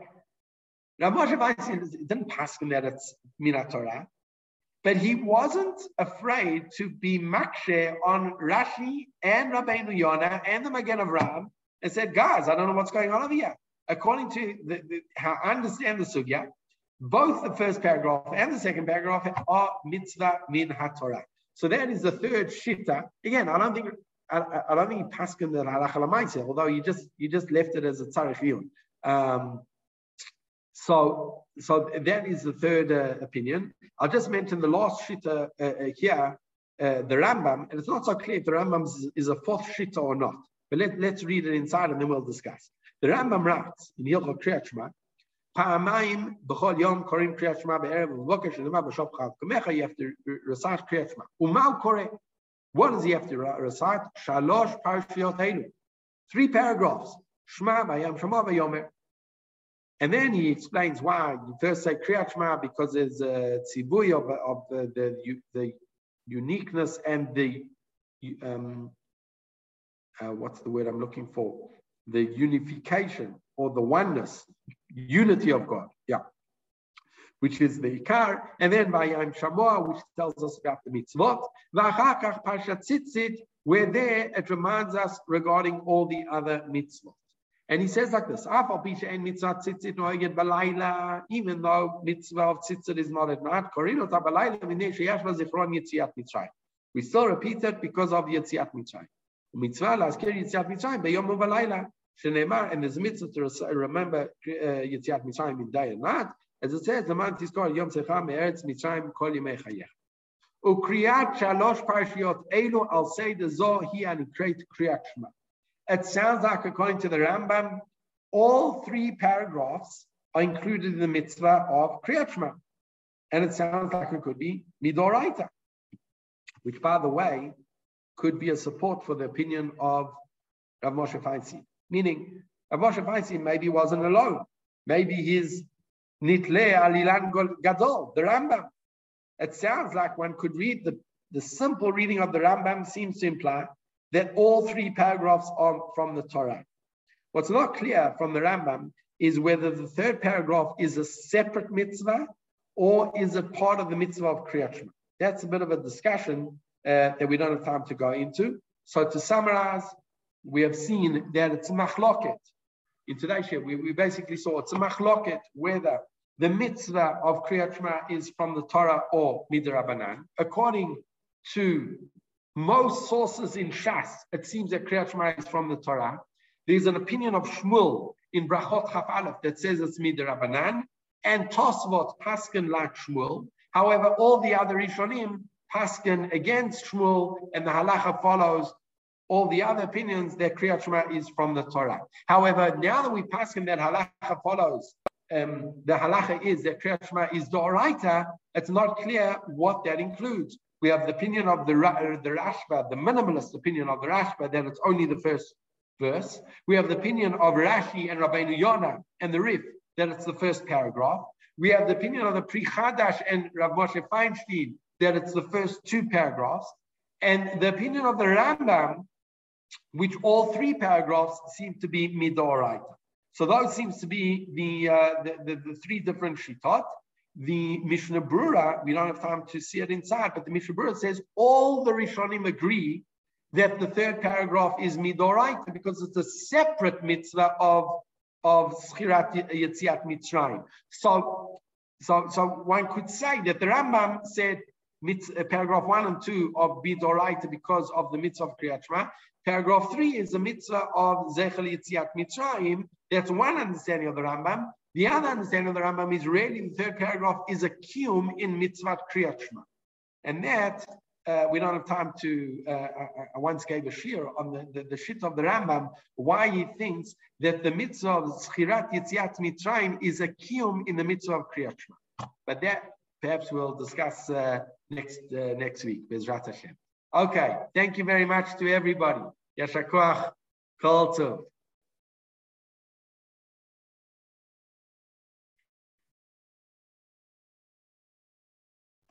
Rav Moshe Feinstein didn't pass him that it's Mina Torah, but he wasn't afraid to be makshe on Rashi and Rabbeinu Yonah and the Magen Avraham and said, guys, I don't know what's going on over here. According to the, the, how I understand the sugya, both the first paragraph and the second paragraph are mitzvah min haTorah. So that is the third shita. Again, I don't think I, I, don't think he passed in the halacha although you just you just left it as a tzarich um, so so that is the third uh, opinion. I'll just mention the last shita uh, uh, here, uh, the Rambam, and it's not so clear if the Rambam is, is a fourth shita or not. But let, let's read it inside and then we'll discuss. The Rambam writes in Hilchot Kriyat Shema, פעמיים b'chol yom korim קריאת שמע בערב ובבוקר שנאמר בשop חג קמך you have to recite קריאת שמע. ומה הוא קורא? What does he have to recite? שלוש פרשיות אלו. Three paragraphs. שמע ביום שמע ויאמר. And then he explains why you first say Kriyat Shema because there's a tzibui of, of the, the, the uniqueness and the um, uh, what's the word I'm looking for? The unification or the oneness, unity of God. Yeah. Which is the Ikar, and then Vayam Shamoah, which tells us about the mitzvot. V'achakach Parshat Tzitzit, where there it reminds us regarding all the other mitzvot. And he says like this, even though mitzvah of tzitzit is not at night, we still repeat it because of Yetziat Mitzrayim. Mitzvah laskir Yetziat Mitzrayim beyom uvalayla. Shenema, and a mitzvah to remember uh, Mitzrayim in day and night. As it says, the man tizkor yom secha me'eretz Mitzrayim kol yimei chayech. Ukriyat shalosh parshiot elu al say the zo hi anikret kriyat shema. It sounds like, according to the Rambam, all three paragraphs are included in the mitzvah of Kriyat Shema. And it sounds like it could be Midoraita, which, by the way, could be a support for the opinion of Rav Moshe Feinstein. Meaning, Rav Moshe Feinstein maybe wasn't alone. Maybe his Nitle Alilan Gadol, the Rambam. It sounds like one could read the, the simple reading of the Rambam seems to imply that all three paragraphs are from the Torah. What's not clear from the Rambam is whether the third paragraph is a separate mitzvah or is a part of the mitzvah of Kriyat Shema. That's a bit of a discussion uh, that we don't have time to go into. So to summarize, we have seen that it's machloket. In today's year, we, we basically saw it's a machloket whether the mitzvah of Kriyat Shema is from the Torah or midrabanan. According to most sources in Shas, it seems that Kriyat Shema is from the Torah. There's an opinion of Shmuel in Brachot Chaf Aleph that says it's midrabanan, and Tosfot Paskin like Shmuel. However, all the other Rishonim Paskin against Shmuel, and the halacha follows all the other opinions that Kriyat Shema is from the Torah. However, now that we Paskin that halacha follows, um, the halacha is that Kriyat Shema is Doraita, it's not clear what that includes. We have the opinion of the, the Rashba, the minimalist opinion of the Rashba, that it's only the first verse. We have the opinion of Rashi and Rabbeinu Yonah and the Rif, that it's the first paragraph. We have the opinion of the Pri Chadash and Rav Moshe Feinstein, that it's the first two paragraphs. And the opinion of the Rambam, which all three paragraphs seem to be midoraita. So those seems to be the, uh, the, the, the, three different shitot the Mishnah Brura, we don't have time to see it inside, but the Mishnah Brura says all the Rishonim agree that the third paragraph is Midoraita because it's a separate mitzvah of, of Schirat Yetziat Mitzrayim. So, so, so one could say that the Rambam said uh, paragraph one and two of Midoraita because of the mitzvah of Kriyat Shema. Paragraph three is the mitzvah of Zechel Yetziat Mitzrayim. That's one understanding of the Rambam. The other understanding of the Rambam is really the third paragraph is a kiyum in mitzvah kriyat shema. And that, uh, we don't have time to, uh, I, I, once gave a shir on the, the, the shit of the Rambam, why he thinks that the mitzvah of schirat yitziat mitzrayim is a kiyum in the mitzvah of kriyat shema. But that perhaps we'll discuss uh, next uh, next week, Bezrat Hashem. Okay, thank you very much to everybody. Yashakoach, kol tov.